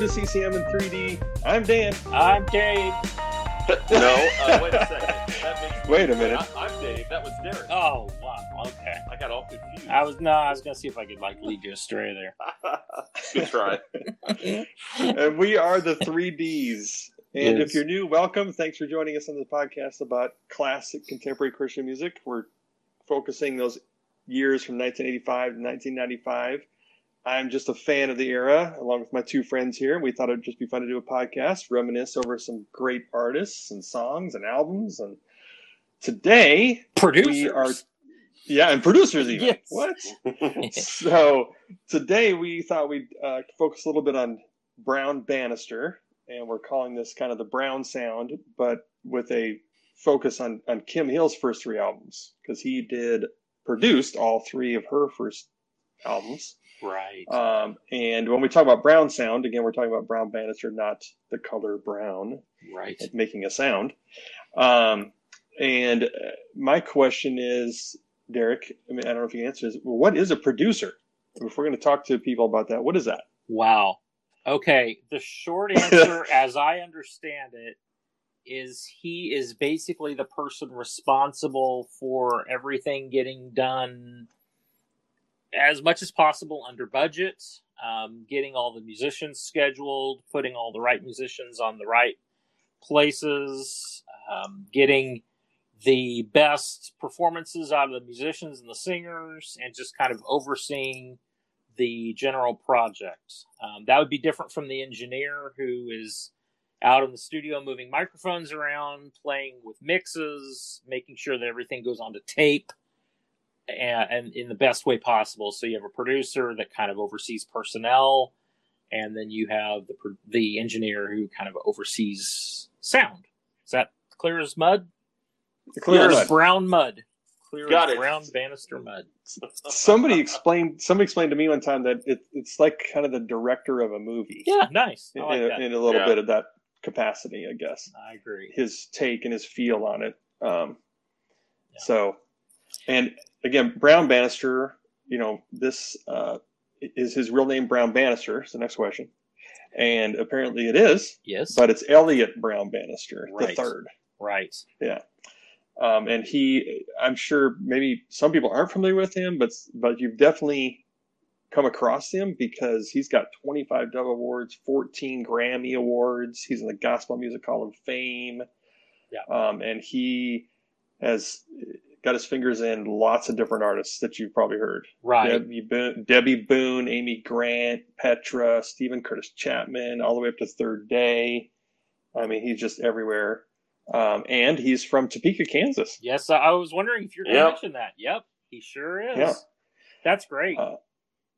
to CCM in 3D. I'm Dan. I'm Dave. no, uh, wait a second. That makes Wait a minute. I, am Dave. That was Derek. Oh wow, okay. I got all confused. I was no, I was gonna see if I could like lead you astray there. Good try. and we are the 3Ds. And Yes. if you're new, welcome. Thanks for joining us on this podcast about classic contemporary Christian music. We're focusing those years from 1985 to 1995. I'm just a fan of the era, along with my two friends here. We thought it'd just be fun to do a podcast, reminisce over some great artists and songs and albums. And today, Producers. we are, yeah, and producers even. Yes. What? so today we thought we'd uh, focus a little bit on Brown Bannister, and we're calling this kind of the Brown sound, but with a focus on on Kim Hill's first three albums because he did produced all three of her first albums. Right. Um, and when we talk about Brown sound, again, we're talking about Brown Bannister, not the color brown right. making a sound. Um, and uh, my question is, Derek, I mean, I don't know if you can answer this. What is a producer? If we're going to talk to people about that, what is that? Wow. Okay. The short answer, as I understand it, is he is basically the person responsible for everything getting done as much as possible under budget, um, getting all the musicians scheduled, putting all the right musicians on the right places, um, getting the best performances out of the musicians and the singers, and just kind of overseeing the general project. Um, that would be different from the engineer who is out in the studio moving microphones around, playing with mixes, making sure that everything goes onto tape and, and in the best way possible. So you have a producer that kind of oversees personnel, and then you have the the engineer who kind of oversees sound. Is that clear as mud? Clear as as mud. brown mud. Clear Got as it. brown Bannister mud. Somebody explained. Somebody explained to me one time that it, it's like kind of the director of a movie. Yeah, nice. I in, like that. in a little Yeah. bit of that capacity, I guess. I agree. His take and his feel on it. Um, Yeah. So, and again, Brown Bannister. You know, this uh, is his real name, Brown Bannister. Is the next question, and apparently it is. Yes. but it's Elliot Brown Bannister the Right. third. right. Yeah, um, and he, I'm sure maybe some people aren't familiar with him, but but you've definitely come across him because he's got 25 Dove Awards, 14 Grammy Awards. He's in the Gospel Music Hall of Fame. Yeah. um, and he has got his fingers in lots of different artists that you've probably heard. Right. Debby Boone, Debby Boone, Amy Grant, Petra, Steven Curtis Chapman, all the way up to Third Day. I mean, he's just everywhere. Um, and he's from Topeka, Kansas. Yes, I- I was wondering if you're going to Yep. mention that. Yep, he sure is. Yeah. That's great. Uh,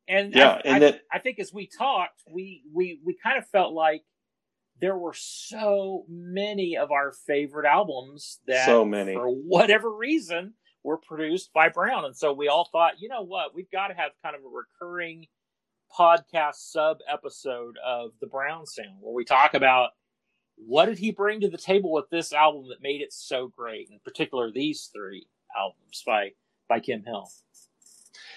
and yeah, I, and I, that- I think as we talked, we we we kind of felt like there were so many of our favorite albums that So many. for whatever reason were produced by Brown, and so we all thought, you know what, we've got to have kind of a recurring podcast sub episode of the Brown Sound where we talk about what did he bring to the table with this album that made it so great, in particular these three albums by by Kim Hill.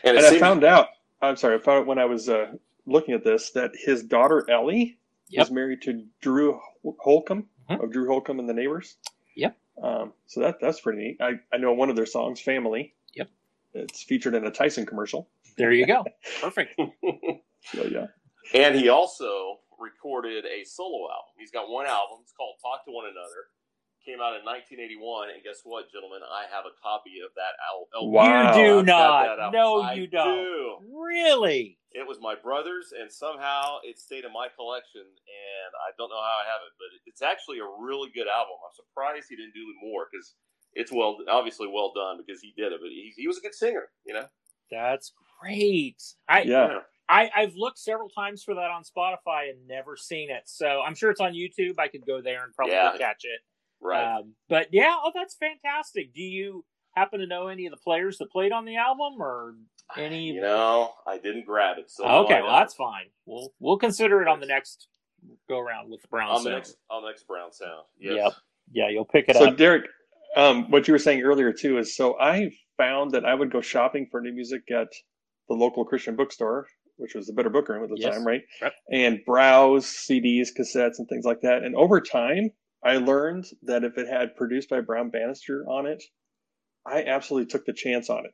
And it And I seems, found out, I'm sorry, I found out when I was uh, looking at this that his daughter Ellie Yep. is married to Drew Holcomb Mhm. of Drew Holcomb and the Neighbors. Yep. Um, so that that's pretty neat. I, I know one of their songs, Family. Yep. It's featured in a Tyson commercial. There you go. Perfect. So yeah. and he also recorded a solo album. He's got one album. It's called Talk to One Another. Came out in 1981, and guess what, gentlemen? I have a copy of that album. Oh, wow. You do I've not. that album. No, I you don't. do. Really? It was my brother's, and somehow it stayed in my collection, and I don't know how I have it, but it's actually a really good album. I'm surprised he didn't do more because it's well, obviously well done because he did it. But he, he was a good singer, you know. That's great. I, Yeah. I I've looked several times for that on Spotify and never seen it. So I'm sure it's on YouTube. I could go there and probably Yeah. catch it. Right. Um, but yeah, oh, that's fantastic. Do you happen to know any of the players that played on the album or any? you know, I didn't grab it, so okay, well that's fine. We'll we'll consider it on the next go around with the Brown on the Sound. next on the next Brown Sound. Yes. Yep. Yeah, you'll pick it So up. So Derek, um, what you were saying earlier too is so I found that I would go shopping for new music at the local Christian bookstore which was the Better Book Room at the Yes. time, right? Yep. And browse CDs, cassettes, and things like that. And over time, I learned that if it had produced by Brown Bannister on it, I absolutely took the chance on it.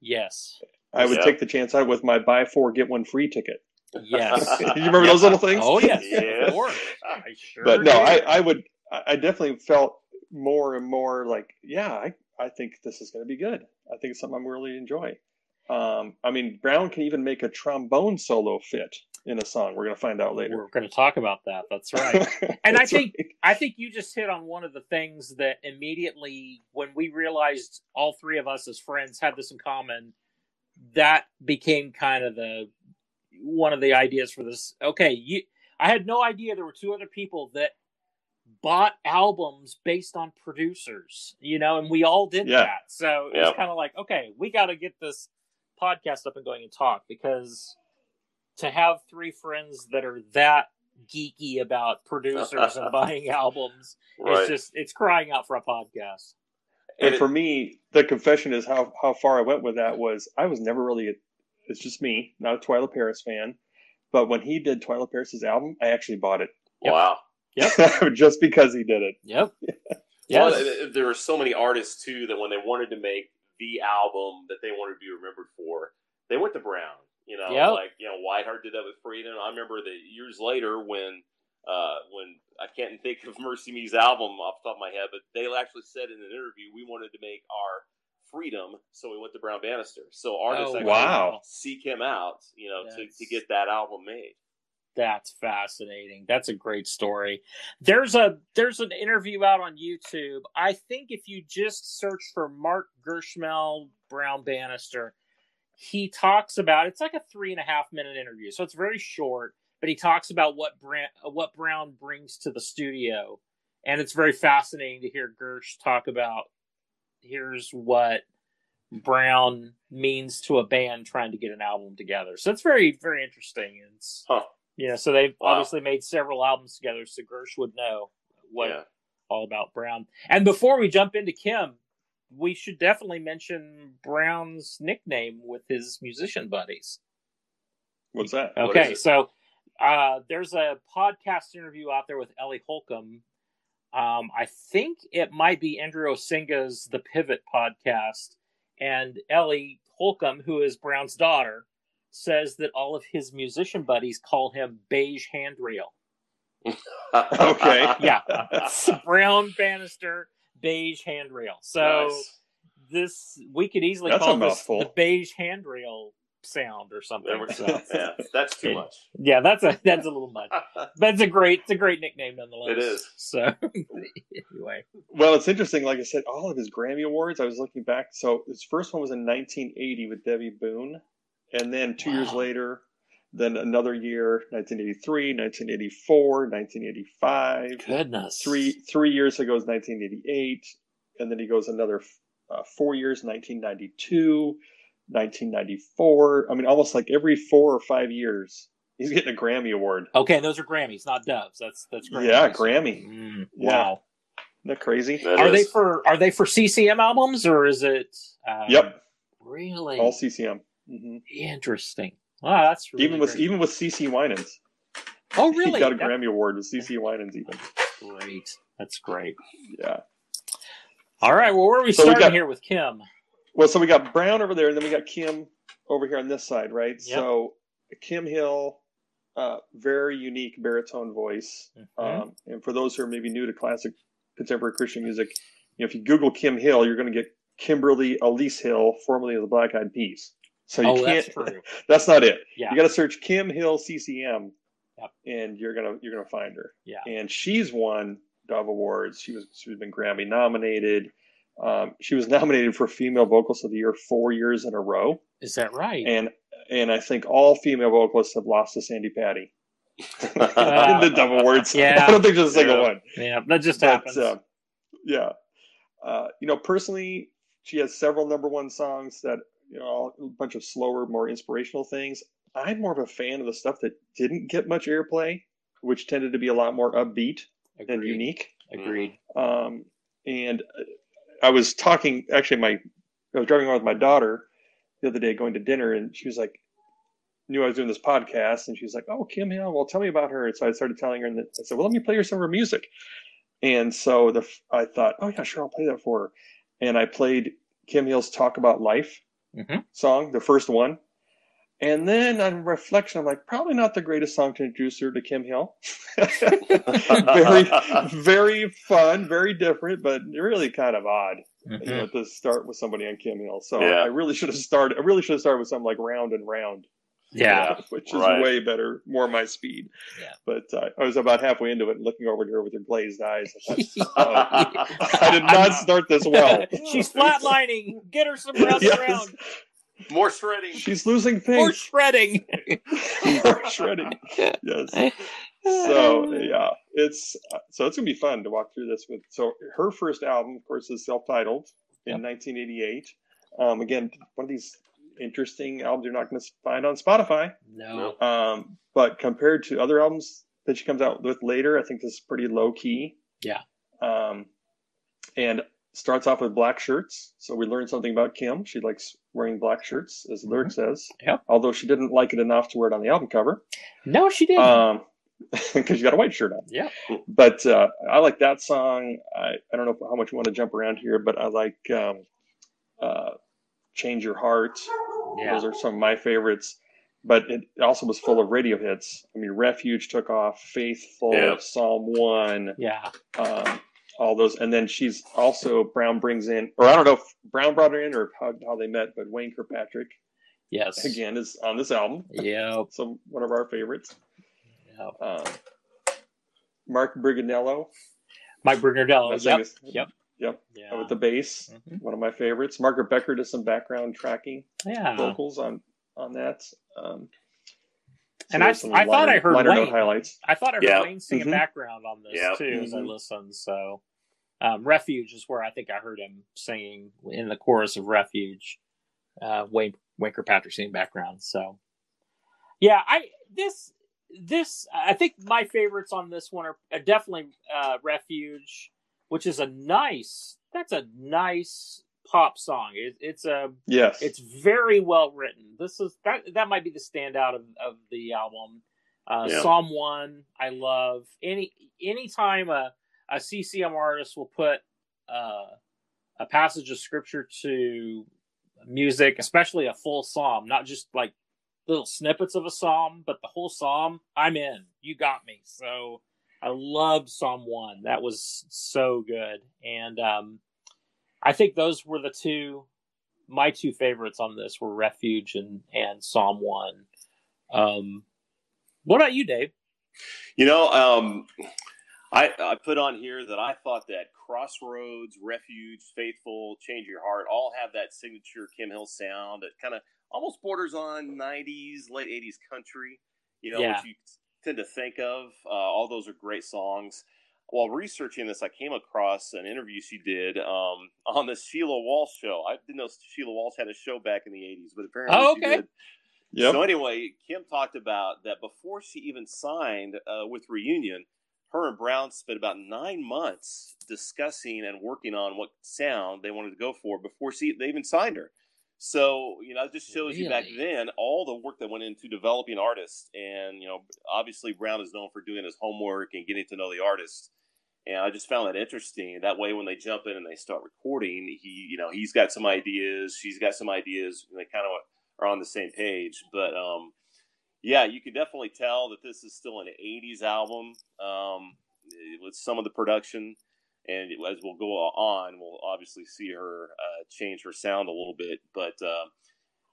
Yes. I would Yeah. take the chance on it with my buy four get one free ticket. Yes. you remember those little things? Oh yes, Yes. of course. I sure but no. I, I would. I I definitely felt more and more like, yeah, I, I think this is going to be good. I think it's something I'm really enjoy. Um, I mean, Brown can even make a trombone solo fit in a song. We're going to find out later. We're going to talk about that. That's right. And I think right. I think you just hit on one of the things that immediately, when we realized all three of us as friends had this in common, that became kind of the one of the ideas for this. Okay, you, I had no idea there were two other people that bought albums based on producers, you know, and we all did Yeah. that. So it's Yeah. kind of like, okay, we got to get this podcast up and going and talk because to have three friends that are that geeky about producers and buying albums right. it's just it's crying out for a podcast and And for me, the confession is how how far I went with that was I was never really. A, it's just me, not a Twila Paris fan. But when he did Twila Paris's album, I actually bought it Yep. Wow. just because he did it. yep Well, yes and- and there were so many artists too that when they wanted to make the album that they wanted to be remembered for, they went to Brown. You know, Yep. like you know, Whiteheart did that with Freedom. I remember that years later when uh, when I can't think of MercyMe's album off the top of my head, but they actually said in an interview we wanted to make our Freedom, so we went to Brown Bannister. So artists Oh, actually wow. seek him out, you know, to, to get that album made. that's fascinating that's a great story there's a there's an interview out on youtube i think if you just search for mark gersmehl brown bannister he talks about it's like a three and a half minute interview so it's very short but he talks about what Brown, what brown brings to the studio and it's very fascinating to hear gersh talk about here's what brown means to a band trying to get an album together so it's very very interesting it's Huh. you know so they've Wow. obviously made several albums together so gersh would know what Yeah. all about brown and before we jump into kim we should definitely mention brown's nickname with his musician buddies What's that? Okay, it? so uh, there's a podcast interview out there with Ellie Holcomb. Um, I think it might be Andrew Osenga's The Pivot podcast. And Ellie Holcomb, who is Brown's daughter, says that all of his musician buddies call him Beige Handrail. Okay. Yeah. Brown Bannister, Beige Handrail. So Nice. this, we could easily That's call this mouthful. the Beige Handrail sound or something. we So. Yeah, that's too Yeah. much. yeah, that's a that's a little much. That's a great it's a great nickname nonetheless. It is. So anyway. Well, it's interesting. Like I said, all of his Grammy awards. I was looking back. So his first one was in 1980 with Debby Boone, and then two years later, then another year, 1983, 1984, 1985. Goodness. Three three years ago is 1988, and then he goes another uh, four years, 1992, 1994. I mean, almost like every four or five years, he's getting a Grammy award. Okay, those are Grammys, not Doves. That's that's Grammys. Yeah, Grammy. Mm, Yeah. Wow. Isn't that crazy? That Are they for are they for CCM albums or is it um, Yep, Really all CCM. hmm interesting. Wow, that's really even with great. even with CeCe Winans. Oh really? He got a That's Grammy award with CeCe Winans even. great. That's great. Yeah. All right, well where are we So we starting got- here with Kim? Well, so we got Brown over there, and then we got Kim over here on this side, right? Yep. So Kim Hill, uh, very unique baritone voice. Mhm. Um, and for those who are maybe new to classic contemporary Christian music, you know, if you Google Kim Hill, you're going to get Kimberly Elise Hill, formerly of the Black Eyed Peas. So you oh, can't. that's true. that's not it. Yeah. You got to search Kim Hill CCM, Yep. and you're gonna you're gonna find her. Yeah. And she's won Dove Awards. She was she's been Grammy nominated. Um, she was nominated for Female Vocalist of the Year four years in a row, Is that right? and and I think all female vocalists have lost to Sandi Patty in the Dove Awards. Yeah. I don't think there's a single Yeah. one. yeah, that just But, happens. uh, yeah, uh, you know, personally, she has several number one songs that you know a bunch of slower, more inspirational things. I'm more of a fan of the stuff that didn't get much airplay, which tended to be a lot more upbeat and unique. Agreed. Um, and I was talking, actually, my I was driving around with my daughter the other day going to dinner, and she was like, knew I was doing this podcast, and she was like, "Oh, Kim Hill. Well, tell me about her." And so I started telling her, and I said, "Well, let me play her some of her music." And so the I thought, "Oh yeah, sure, I'll play that for her." And I played Kim Hill's "Talk About Life" mm-hmm. song, the first one. And then on reflection, I'm like, probably not the greatest song to introduce her to Kim Hill. very, very fun, very different, but really kind of odd Mm-hmm. you know, to start with somebody on Kim Hill. So Yeah. I really should have started. I really should have started with something like Round and Round. Yeah. which is right. way better, more my speed. Yeah. But uh, I was about halfway into it, and looking over to her with her glazed eyes. I, thought, Oh. I did not start this well. She's flatlining. Get her some round Yes. and round. More shredding. She's losing Or More shredding. More shredding. Yes. So yeah, it's uh, so it's gonna be fun to walk through this with. So her first album, of course, is self-titled in 1988. Um, again, one of these interesting albums you're not going to find on Spotify. No. Um, but compared to other albums that she comes out with later, I think this is pretty low key. Yeah. Um, and starts off with black shirts. So we learned something about Kim. She likes wearing black shirts, as the lyric says. Yep. Although she didn't like it enough to wear it on the album cover. No, she didn't. Um, because you got a white shirt on. yeah. But uh, I like that song. I, I don't know how much you want to jump around here, but I like um, uh, Change Your Heart. Yeah. Those are some of my favorites. But it also was full of radio hits. I mean, Refuge took off, Faithful, Yeah. Psalm 1, Yeah. um, all those. And then she's also, Brown brings in, or I don't know if Brown brought her in or how, how they met, but Wayne Kirkpatrick, Yes. again, is on this album. Yeah. So one of our favorites. Yep. Um, Mark Brignardello. Mike Brignardello. That's Yep. Angus- Yep. Yep. Yeah. With the bass, Mhm. one of my favorites. Margaret Becker does some background tracking Yeah. vocals on on that. Um, so And I- there's some I thought I heard Wayne. highlights. I thought I heard Yeah. Wayne sing a Mhm. background on this Yeah. too as I Mhm. listened. So, um, Refuge is where I think I heard him singing in the chorus of Refuge. Uh, Wayne Wayne Patrick singing background. So, yeah, I this this I think my favorites on this one are, are definitely uh, Refuge, which is a nice. That's a nice pop song. It, it's a Yes. it's very well written. This is that that might be the standout of, of the album. Uh, Yeah. Psalm one, I love any anytime a a CCM artist will put uh, a passage of scripture to music, especially a full psalm, not just like little snippets of a psalm, but the whole psalm. I'm in. You got me. So I loved Psalm one. That was so good, and um, I think those were the two my two favorites on this were Refuge and and Psalm One. Um, what about you, Dave? You know, um, I, I put on here that I thought that Crossroads, Refuge, Faithful, Change Your Heart all have that signature Kim Hill sound that kind of almost borders on 90s, late 80s country, you know, Yeah. which you tend to think of. Uh, all those are great songs. While researching this, I came across an interview she did um, on the Sheila Walsh show. I didn't know Sheila Walsh had a show back in the 80s, but apparently Oh, she did. Yep. So anyway, Kim talked about that before she even signed uh, with Reunion, her and Brown spent about nine months discussing and working on what sound they wanted to go for before she they even signed her. So you know, it just shows you back then all the work that went into developing artists, and you know, obviously Brown is known for doing his homework and getting to know the artist. And I just found that interesting. That way, when they jump in and they start recording, he, you know, he's got some ideas, she's got some ideas, and they kind of are on the same page. But um, yeah, you can definitely tell that this is still an '80s album um, with some of the production. And as we'll go on, we'll obviously see her uh, change her sound a little bit. But uh,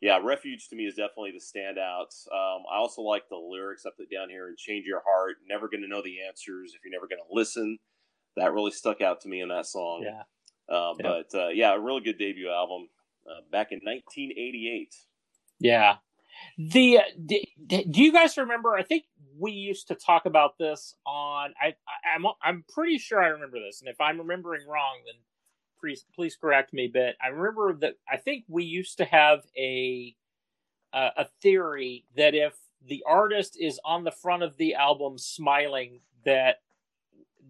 yeah, Refuge to me is definitely the standout. Um, I also like the lyrics. up down here and change your heart. Never going to know the answers if you're never going to listen. That really stuck out to me in that song. Yeah, Uh, Yeah. But uh, yeah, a really good debut album uh, back in 1988. yeah. The uh, d- d- do you guys remember? I think we used to talk about this on. I, I I'm I'm pretty sure I remember this, and if I'm remembering wrong, then please please correct me. But I remember that I think we used to have a uh, a theory that if the artist is on the front of the album smiling, that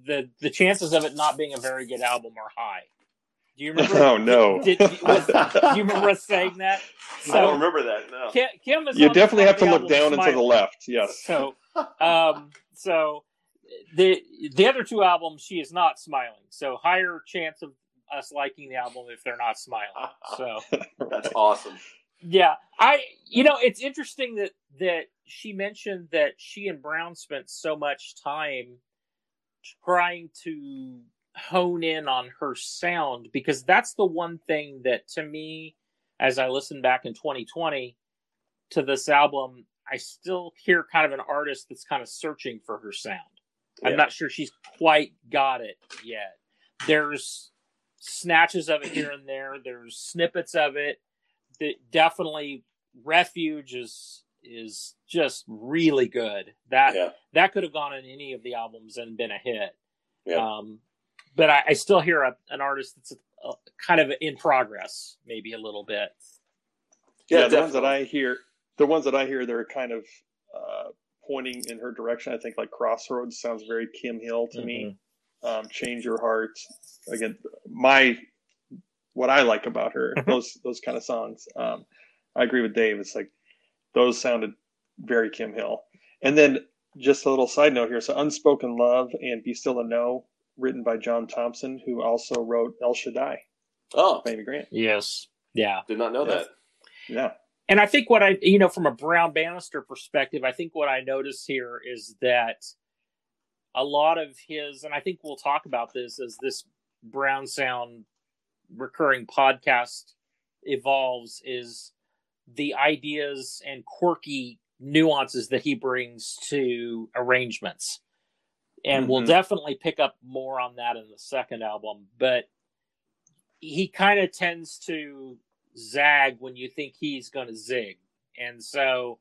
the the chances of it not being a very good album are high. Do you remember? Oh no. Did, was, do you remember us saying that? I don't remember that. No. Kim, Kim was You definitely have to look down album and to the left. Yes. So, um, so the the other two albums, she is not smiling. So higher chance of us liking the album if they're not smiling. So That's awesome. yeah, I you know it's interesting that that she mentioned that she and Brown spent so much time trying to hone in on her sound because that's the one thing that to me as I listened back in 2020 to this album I still hear kind of an artist that's kind of searching for her sound. Yeah. I'm not sure she's quite got it yet. There's snatches of it here and there. There's snippets of it. That definitely Refuge is is just really good. That Yeah. that could have gone on any of the albums and been a hit. Yeah. Um, but I, I still hear a, an artist that's uh kind of in progress, maybe a little bit. Yeah, Yeah, the ones that definitely. I hear, the ones that I hear, they're kind of uh, pointing in her direction. I think like Crossroads sounds very Kim Hill to me. Um, Change Your Heart, again, my what I like about her, those those kind of songs. Um, I agree with Dave. It's like those sounded very Kim Hill. And then just a little side note here. So Unspoken Love and Be Still and Know, written by John Thompson, who also wrote El Shaddai, Oh, by Amy Grant. Yes. Yeah. did not know Yeah. that. Yeah. And I think what I, you know, from a Brown Bannister perspective, I think what I notice here is that a lot of his, and I think we'll talk about this as this Brown Sound recurring podcast evolves, is the ideas and quirky nuances that he brings to arrangements. And we'll Mhm. definitely pick up more on that in the second album. But he kind of tends to zag when you think he's going to zig. And so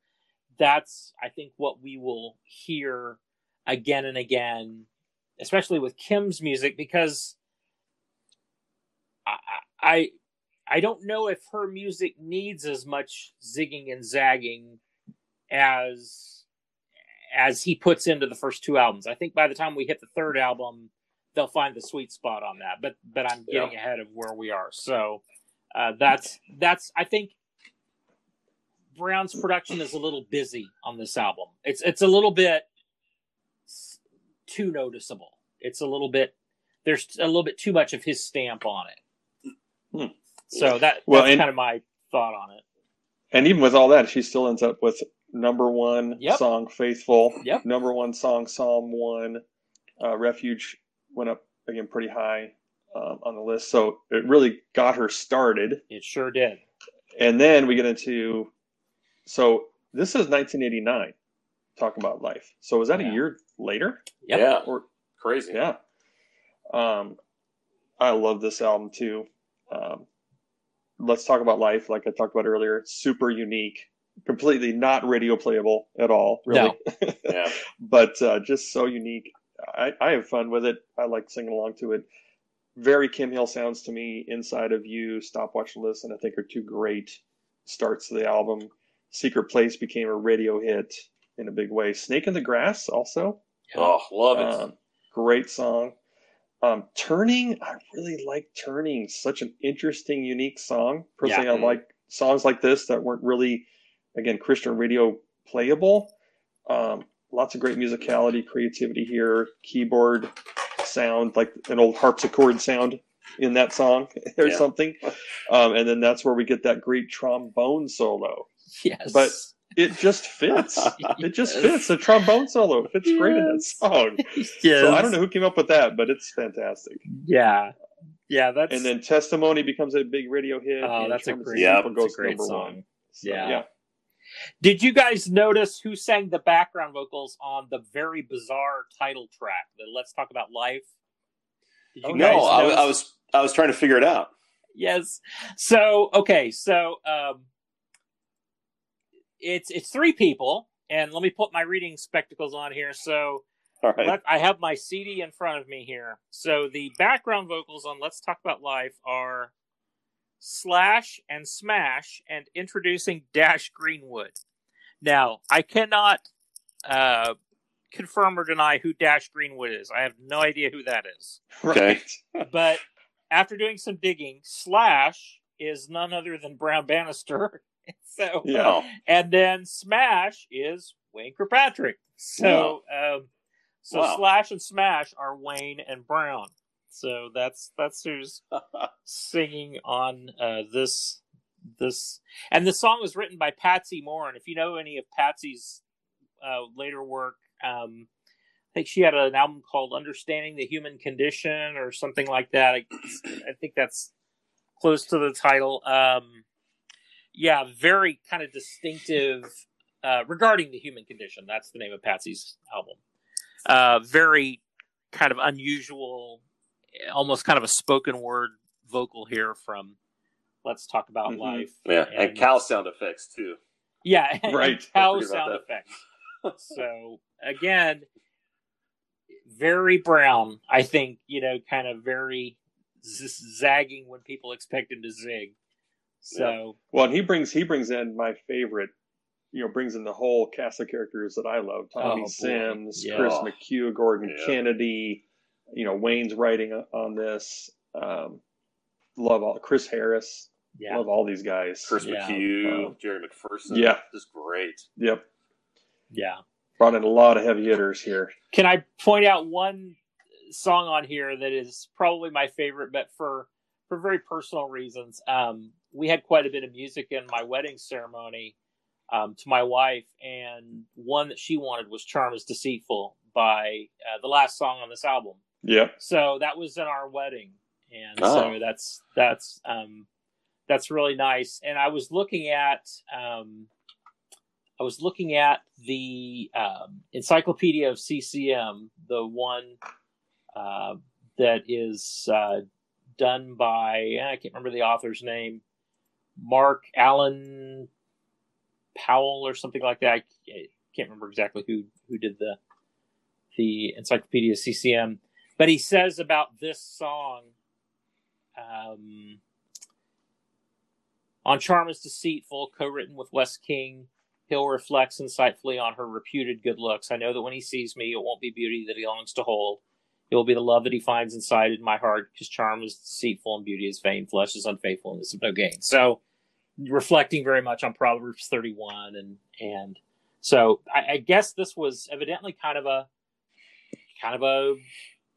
that's, I think, what we will hear again and again, especially with Kim's music, because I, I, I don't know if her music needs as much zigging and zagging as as he puts into the first two albums. I think by the time we hit the third album, they'll find the sweet spot on that. But but I'm getting ahead of where we are. So uh, that's that's I think Brown's production is a little busy on this album. It's it's a little bit too noticeable. It's a little bit there's a little bit too much of his stamp on it. Hmm. So that Well, that's and- kind of my thought on it. And even with all that, she still ends up with number one Yep. song "Faithful." Yep. Number one song "Psalm One." Uh, "Refuge" went up again pretty high um, on the list, so it really got her started. It sure did. And then we get into so this is 1989. Talking about life. So was that Yeah. a year later? Yep. Yeah, Or crazy. yeah. Um, I love this album too. Um, let's talk about life. Like I talked about earlier, super unique, completely not radio playable at all. Really, Yeah. but uh, just so unique. I, I have fun with it. I like singing along to it. Very Kim Hill sounds to me. Inside of You, Stop, Watch, Listen. I think are two great starts to the album. Secret Place became a radio hit in a big way. Snake in the Grass also. Oh, love it. Um, great song. Um, Turning, I really like Turning. Such an interesting, unique song. Personally, Yeah. I like songs like this that weren't really, again, Christian radio playable. Um, lots of great musicality, creativity here. Keyboard sound, like an old harpsichord sound in that song or Yeah. something. Um, and then that's where we get that great trombone solo. Yes. But It just fits. It just fits. The trombone solo fits great in that song. yes. So I don't know who came up with that, but it's fantastic. Yeah. Yeah, that's And then Testimony becomes a big radio hit. Oh, that's a great, Yeah, People that's a goes great number song. one. So, Yeah. yeah. Did you guys notice who sang the background vocals on the very bizarre title track? The Let's Talk About Life. Did you Oh, No, I. I was I was trying to figure it out. yes. So okay, so um, it's it's three people, and let me put my reading spectacles on here. So All right. let, I have my CD in front of me here. So the background vocals on Let's Talk About Life are Slash and Smash, and introducing Dash Greenwood. Now I cannot uh, confirm or deny who Dash Greenwood is. I have no idea who that is, Okay. but after doing some digging, Slash is none other than Brown Bannister. so Yeah. and then Smash is Wayne Kirkpatrick. So um, so Wow. Slash and Smash are Wayne and Brown. So that's that's who's singing on uh, this this and the song was written by Patsy Moore. And if you know any of Patsy's uh, later work, um, I think she had an album called "Understanding the Human Condition" or something like that. I, I think that's close to the title. Um, yeah, very kind of distinctive uh, regarding the human condition. That's the name of Patsy's album. Uh, very kind of unusual, almost kind of a spoken word vocal here from Let's Talk About Mhm. Life. Yeah, and And- cow sound effects too. Yeah, Right. cow sound effects. so again, very brown. I think you know, kind of very z- zagging when people expect him to zig. So Well, and he brings he brings in my favorite, you know, brings in the whole cast of characters that I love: Tommy Oh. Sims, Yeah. Chris. McHugh, Gordon Yeah. Kennedy. You know, Wayne's writing on this. Um, love all Chris Harris. yeah, Love all these guys. Chris Yeah. McHugh, Um, Jerry McPherson. yeah. just great. Yep, yeah. brought in a lot of heavy hitters here. Can I point out one song on here that is probably my favorite, but for for very personal reasons. Um, we had quite a bit of music in my wedding ceremony um, to my wife, and one that she wanted was "Charm Is Deceitful" by uh, the last song on this album. Yep. So that was in our wedding, and Oh. so that's that's um, that's really nice. And I was looking at um, I was looking at the um, Encyclopedia of CCM, the one uh, that is uh, done by I can't remember the author's name, Mark Allan Powell or something like that. I can't remember exactly who who did the the Encyclopedia of CCM, but he says about this song. Um, on Charm is Deceitful, co written with Wes King, Hill reflects insightfully on her reputed good looks. I know that when he sees me, it won't be beauty that he longs to hold. It will be the love that he finds inside in my heart, because charm is deceitful and beauty is vain. Flesh is unfaithful and is of no gain. So, reflecting very much on Proverbs 31. And, and so, I, I guess this was evidently kind of a, kind of a,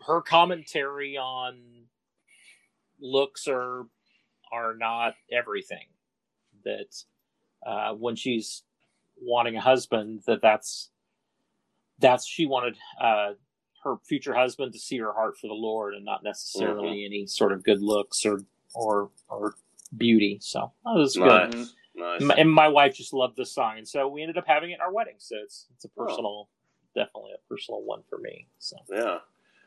her commentary on looks are, are not everything. That, uh, when she's wanting a husband that that's that's she wanted uh her future husband to see her heart for the lord and not necessarily any sort of good looks or or or beauty. So that was good. Nice, nice. And my wife just loved this song and so we ended up having it in our wedding. So it's it's a personal definitely a personal one for me. So Yeah.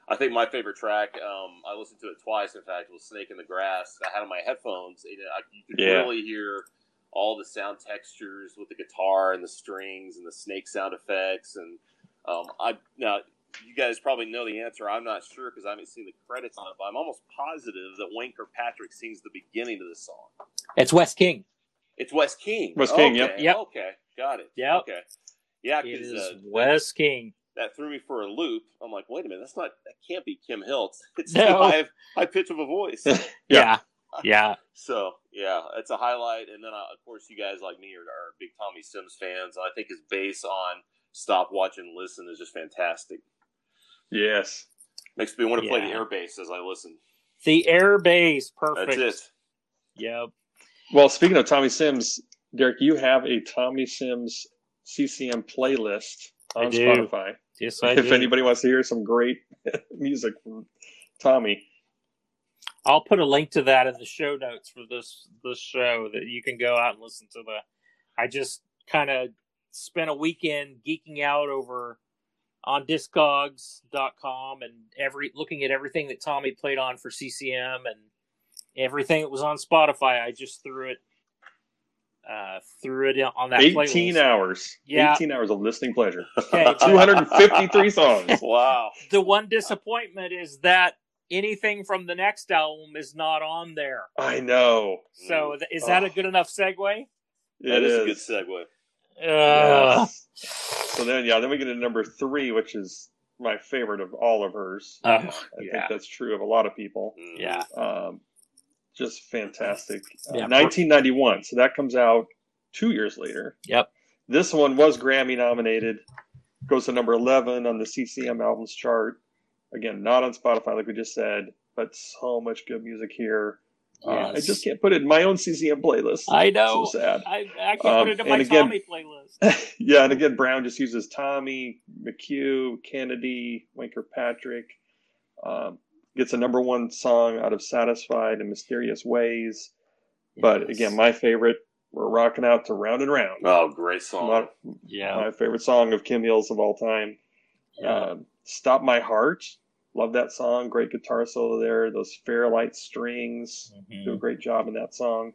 I think my favorite track, um, I listened to it twice, in fact, was Snake in the Grass. I had on my headphones, and I, you could Yeah. really hear all the sound textures with the guitar and the strings and the snake sound effects. And um, I now, you guys probably know the answer. I'm not sure because I haven't seen the credits on it, but I'm almost positive that Wayne Kirkpatrick sings the beginning of the song. it's wes king It's Wes King. Wes King, okay. yep. Yep. Okay, got it. Yeah. Okay. Yeah, it because uh, wes king that threw me for a loop. I'm like, wait a minute, that's not that can't be Kim Hill's. It's No. too high, high pitch of a voice. yeah yeah so yeah, it's a highlight. And then uh, of course, you guys like me are, are big Tommy Sims fans. I think his bass on "Stop, Watch, and Listen" is just fantastic. Yes. Makes me want to play the air bass as I listen. the air bass perfect That's it. yep Well, speaking of Tommy Sims, Derek, you have a Tommy Sims CCM playlist I on. Spotify. yes i if do. anybody wants to hear some great music from Tommy. I'll put a link to that in the show notes for this this show that you can go out and listen to the. I just kind of spent a weekend geeking out over on discogs.com and every looking at everything that Tommy played on for CCM and everything that was on Spotify. I just threw it uh threw it on that 18 playlist. hours. Yeah. 18 hours of listening pleasure. Okay, 253 songs. Wow. the one disappointment is that anything from the next album is not on there. I know. So th- is that a Oh. good enough segue? That It is, is. a good segue. Uh, Yes. So then, yeah, then we get to number three, which is my favorite of all of hers. Oh, I yeah. think that's true of a lot of people. Mhm. Yeah. Um, just fantastic. Uh, Yeah. 1991, so that comes out two years later. Yep. This one was Grammy nominated, goes to number 11 on the CCM albums chart. Again, not on Spotify, like we just said, but so much good music here. Uh, I just can't put it in my own CCM playlist. I know. So sad. I, I can't Um, put it in my again- Tommy playlist. yeah, and again, Brown just uses Tommy, McHugh, Kennedy, Winker Patrick. Um, gets a number one song out of Satisfied in Mysterious Ways. But Yes. again, my favorite, we're rocking out to Round and Round. Oh, great song. My, yeah, my favorite song of Kim Hills of all time. yeah. Um, Stop My Heart. Love that song. Great guitar solo there. Those Fairlight strings Mhm. do a great job in that song.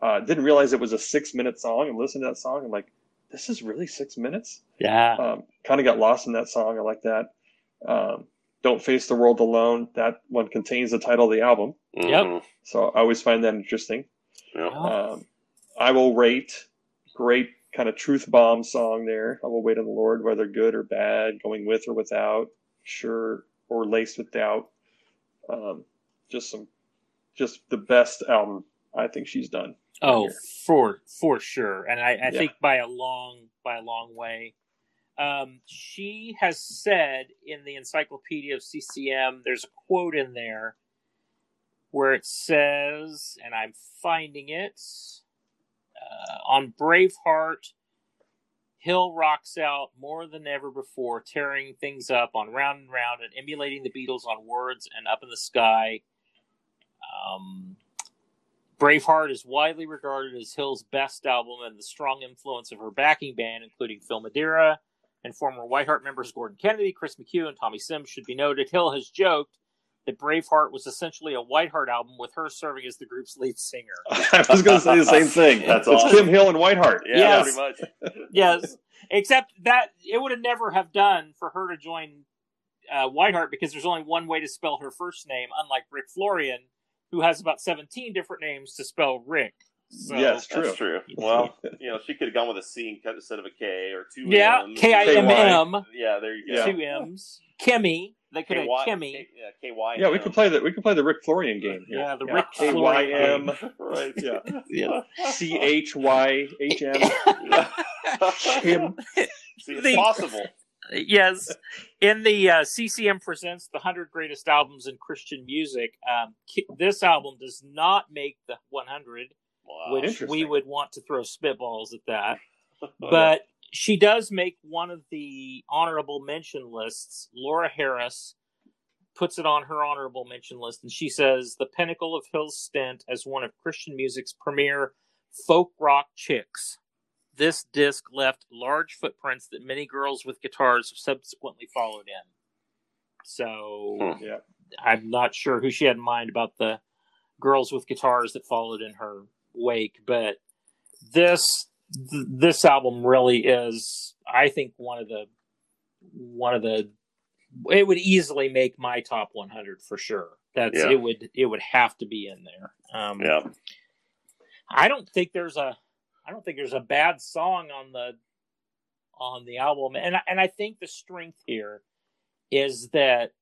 Uh, didn't realize it was a six minute song. I'm listening to that song. I'm like, this is really six minutes. yeah. Um, kind of got lost in that song. I like that. Um, Don't Face the World Alone. That one contains the title of the album. Mhm. So I always find that interesting. Yeah. Um, I Will Wait. Great kind of truth bomb song there. I will wait on the Lord, whether good or bad, going with or without, sure or laced with doubt. Um, just some, just the best album I think she's done. Oh, here. for for sure, and I, I Yeah. think by a long by a long way. Um, she has said in the Encyclopedia of CCM, there's a quote in there where it says, and I'm finding it uh, on Braveheart. Hill rocks out more than ever before, tearing things up on Round and Round and emulating the Beatles on Words and Up in the Sky. Um, Braveheart is widely regarded as Hill's best album and the strong influence of her backing band, including Phil Madeira and former Whiteheart members Gordon Kennedy, Chris McHugh, and Tommy Sims, should be noted. Hill has joked that Braveheart was essentially a Whiteheart album with her serving as the group's lead singer. I was going to say the same thing. That's it's awesome. Kim Hill and Whiteheart. Yeah, Yes. pretty much. yes, except that it would have never have done for her to join uh, Whiteheart because there's only one way to spell her first name, unlike Rick Florian, who has about 17 different names to spell Rick. So, yes, true. That's true. Well, you know, she could have gone with a C instead of a K or two Yeah, K I M M, Yeah, there you go. Two M's. Kimmy, they could have K-Y Kimmy. K- yeah, K-Y. Yeah, we could play the we could play the Rick Florian game. here. Yeah, the Rick K Y Florian M right. Yeah. Yeah. C H Y H M. Kim. See, it's The- possible. yes. In the uh, CCM presents the 100 greatest albums in Christian music, um, this album does not make the 100, Wow. which we would want to throw spitballs at that. But she does make one of the honorable mention lists. Laura Harris puts it on her honorable mention list, and she says the pinnacle of Hill's stint as one of Christian music's premier folk rock chicks. This disc left large footprints that many girls with guitars have subsequently followed in. So Hmm. Yeah. I'm not sure who she had in mind about the girls with guitars that followed in her wake, but this th- this album really is, I think, one of the one of the. It would easily make my top 100 for sure. That's Yeah. it would it would have to be in there. Um, Yeah. I don't think there's a I don't think there's a bad song on the on the album, and and I think the strength here is that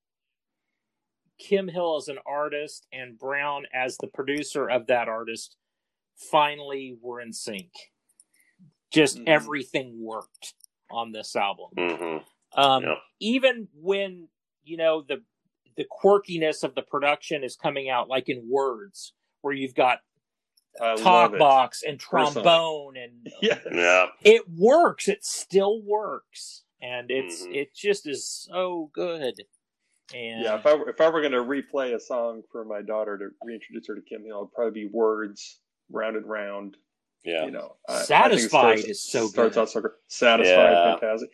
Kim Hill as an artist and Brown as the producer of that artist finally were in sync. Just Mhm. everything worked on this album. hmm Um, Yeah. Even when you know the the quirkiness of the production is coming out, like in words, where you've got I love talk it. box and trombone, and Yes. Yeah. it works. It still works, and it's Mhm. it just is so good. And Yeah, if I were, if I were going to replay a song for my daughter to reintroduce her to Kim Hill, it'd probably be "Words," "Round and Round." Yeah. You know, I- I Satisfied starts- is so starts good. out so good. Satisfied, Yeah. fantastic.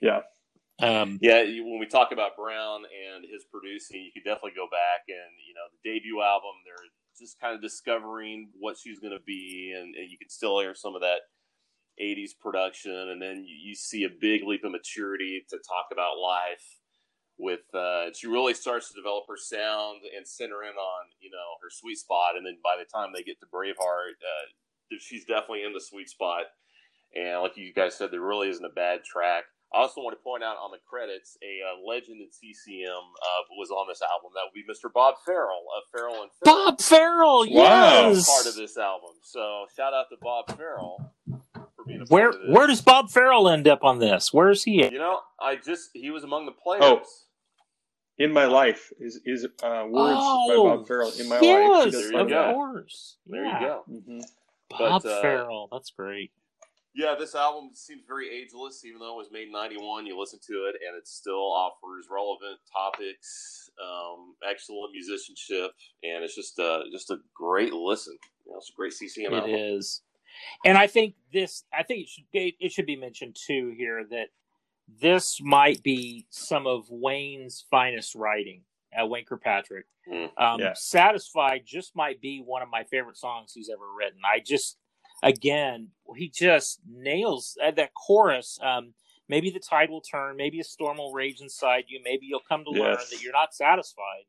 Yeah, um, Yeah, you, when we talk about Brown and his producing, you could definitely go back and you know the debut album. They're just kind of discovering what she's going to be, and, and you can still hear some of that '80s production, and then you, you see a big leap of maturity to talk about life. With uh, she really starts to develop her sound and center in on you know her sweet spot, and then by the time they get to Braveheart, uh, she's definitely in the sweet spot. And like you guys said, there really isn't a bad track. I also want to point out on the credits a uh, legend in CCM uh, was on this album. That would be Mr. Bob Farrell of Farrell and Farrell. Bob Farrell, Wow. yes. part of this album. So shout out to Bob Farrell for being a part Where where does Bob Farrell end up on this? Where is he at? you know? I just he was among the players. Oh. In My Life is is uh, words by Bob Farrell. In My Life, yes, She does There you of go. course. There Yeah. you go. Mhm. Bob But, uh, Farrell, that's great. Yeah, this album seems very ageless, even though it was made in '91. You listen to it, and it still offers relevant topics, um, excellent musicianship, and it's just uh, just a great listen. You know, it's a great CCM It album. is, and I think this. I think it should be. It should be mentioned too here that this might be some of Wayne's finest writing. at Wayne Kirkpatrick. Mm. Um, Yeah. Satisfied just might be one of my favorite songs he's ever written. I just, again, he just nails uh, that chorus. Um, maybe the tide will turn. Maybe a storm will rage inside you. Maybe you'll come to learn that you're not satisfied.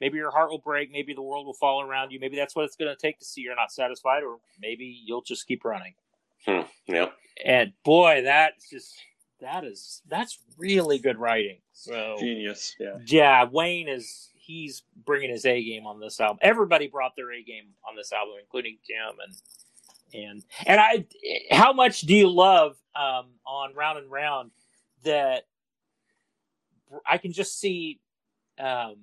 Maybe your heart will break. Maybe the world will fall around you. Maybe that's what it's going to take to see you're not satisfied, or maybe you'll just keep running. Hmm. Yep. And boy, that's just that is that's really good writing. So Genius. Yeah. yeah, Wayne is he's bringing his A game on this album. Everybody brought their A game on this album, including Jim and and and I. How much do you love um, on Round and Round that I can just see? Um,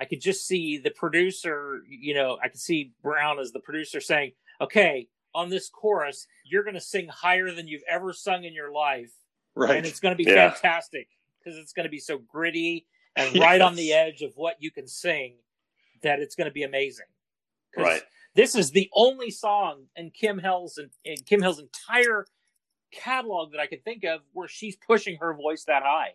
I could just see the producer. You know, I could see Brown as the producer saying, "Okay, on this chorus, you're going to sing higher than you've ever sung in your life." Right. and it's going to be Yeah. fantastic because it's going to be so gritty and right on the edge of what you can sing that it's going to be amazing. Right. This is the only song in Kim Hill's in, in Kim Hill's entire catalog that I could think of where she's pushing her voice that high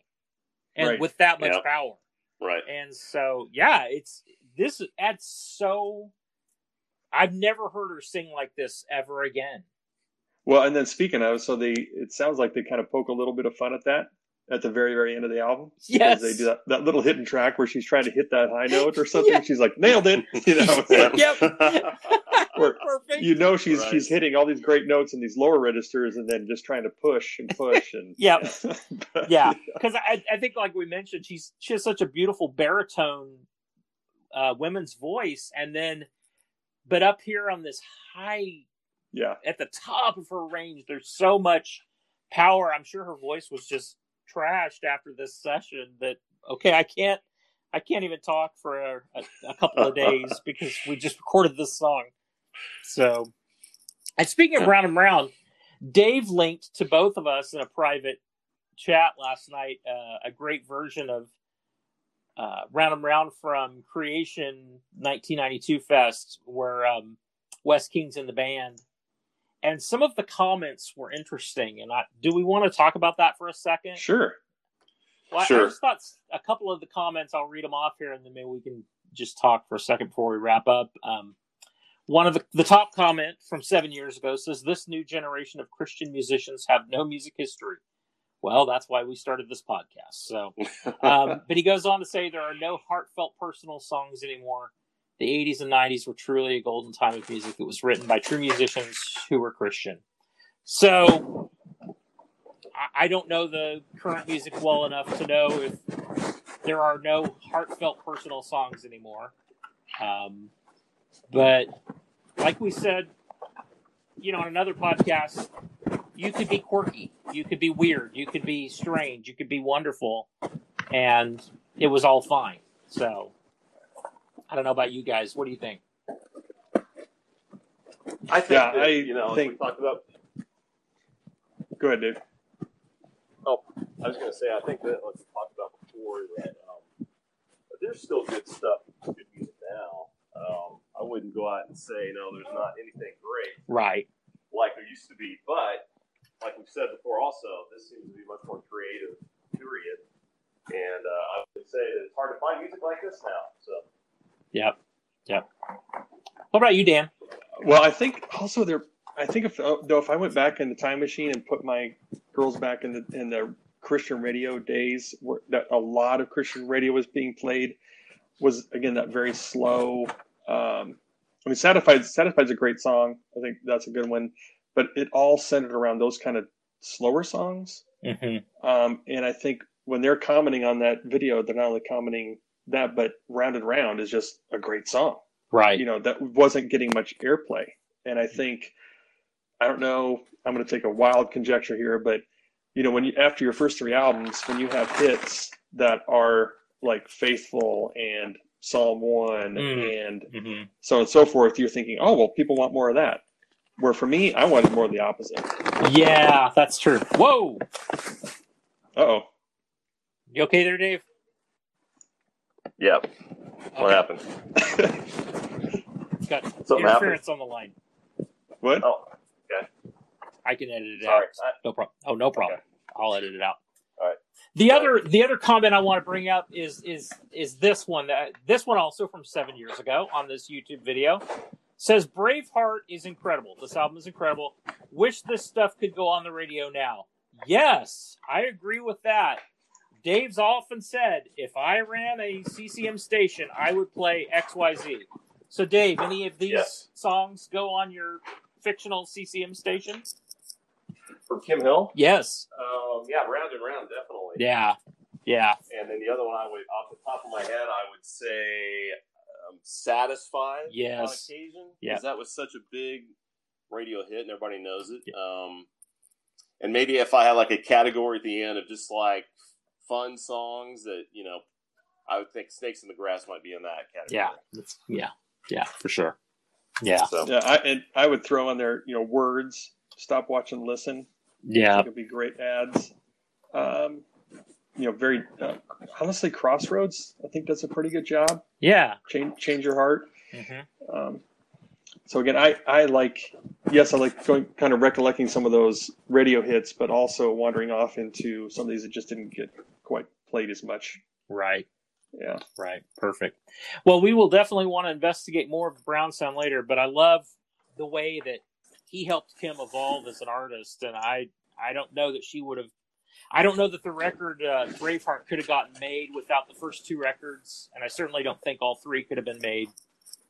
and Right. with that much Yeah. power. Right. And so, yeah, it's this adds so. I've never heard her sing like this ever again. Well, and then speaking of, so they it sounds like they kind of poke a little bit of fun at that at the very very end of the album. Yes. They do that, that little hidden track where she's trying to hit that high note or something. Yeah. She's like, nailed it. You know, Yep. Or- Perfect. you know she's Right. she's hitting all these great notes in these lower registers and then just trying to push and push and Yep. But- yeah, because I, I think, like we mentioned, she's she has such a beautiful baritone uh, women's voice, and then, but up here on this high, yeah. at the top of her range, there's so much power. I'm sure her voice was just trashed after this session. That okay, I can't, I can't even talk for a, a, a couple of days because we just recorded this song. So, and speaking of Brown and Brown, Dave linked to both of us in a private chat last night uh, a great version of uh, Round and Round from Creation 1992 Fest, where um, Wes King's in the band. And some of the comments were interesting. And I, do we want to talk about that for a second? Sure. Well, I- I Sure. just thought a couple of the comments, I'll read them off here, and then maybe we can just talk for a second before we wrap up. Um, one of the, the top comment from seven years ago says, This new generation of Christian musicians have no music history. Well, that's why we started this podcast. So, um, but he goes on to say there are no heartfelt personal songs anymore. The 80s and 90s were truly a golden time of music that was written by true musicians who were Christian. So, I- don't know the current music well enough to know if there are no heartfelt personal songs anymore. Um, but like we said, you know, on another podcast, you could be quirky, you could be weird, you could be strange, you could be wonderful, and it was all fine. So, I don't know about you guys. What do you think? I think Yeah, that, I you know, like think- we talked about. Go ahead, Dave. Oh, I was going to say, I think that like we talked about before that um, there's still good stuff, good music now. Um, I wouldn't go out and say no, there's not anything great Right. like there used to be, but like we've said before, also this seems to be much more creative. Period. And uh, I would say that it's hard to find music like this now. So Yep. Yep. What about you, Dan? Well, I think also there. I think if though if I went back in the time machine and put my girls back in the in the Christian radio days, where that a lot of Christian radio was being played, was again that very slow. Um, I mean, Satisfied Satisfied's a great song. I think that's a good one, but it all centered around those kind of slower songs. Mm-hmm. Um, and I think when they're commenting on that video, they're not only commenting that, but Round and Round is just a great song. Right. You know, that wasn't getting much airplay. And I think, I don't know, I'm going to take a wild conjecture here, but, you know, when you, after your first three albums, when you have hits that are like Faithful and Psalm 1 Mm. and hmm so on and so forth, you're thinking, oh, well, people want more of that. Where for me, I wanted more of the opposite. Yeah, that's true. Whoa. Uh oh. You okay there, Dave? Yeah. What Okay. happened? Got Something interference on the line. what? Oh, okay. I can edit it sorry. out. No problem. Oh, no problem. I'll edit it out. All right. The other the other comment I want to bring up is is is this one that this one also from seven years ago on this YouTube video says Braveheart is incredible. This album is incredible. Wish this stuff could go on the radio now. Yes, I agree with that. Dave's often said if I ran a CCM station, I would play XYZ. So Dave, any of these Yes. songs go on your fictional CCM station? For Kim Hill? Yes. Um, yeah, round and round, definitely. Yeah. Yeah. And then the other one, I would, off the top of my head, I would say um, "Satisfied" on Yes. occasion. Yeah. 'cause that was such a big radio hit, and everybody knows it. Um, and maybe if I had like a category at the end of just like fun songs that you know, I would think "Snakes in the Grass" might be in that category. Yeah. Yeah. Yeah, for sure. Yeah. So Yeah, I and I would throw in there, you know, words. Stop, watch, and listen. Yeah. It would be great ads. Um, you know, very uh, honestly, Crossroads. I think does a pretty good job. Yeah. Change, change your heart. hmm Um, so again, I I like yes, I like going kind of recollecting some of those radio hits, but also wandering off into some of these that just didn't get quite played as much. Right. Yeah, Right. Perfect. Well, we will definitely want to investigate more of Brown Sound later, but I love the way that he helped Kim evolve as an artist, and I I don't know that she would have. I don't know that the record uh, Braveheart could have gotten made without the first two records, and I certainly don't think all three could have been made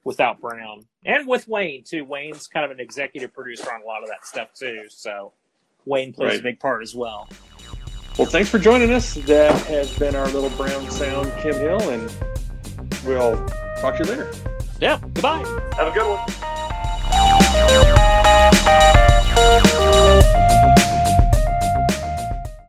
without Brown and with Wayne too. Wayne's kind of an executive producer on a lot of that stuff too, so Wayne plays a big part as well. Well, thanks for joining us. That has been our little brown sound, Kim Hill, and we'll talk to you later. Yeah, goodbye. Have a good one.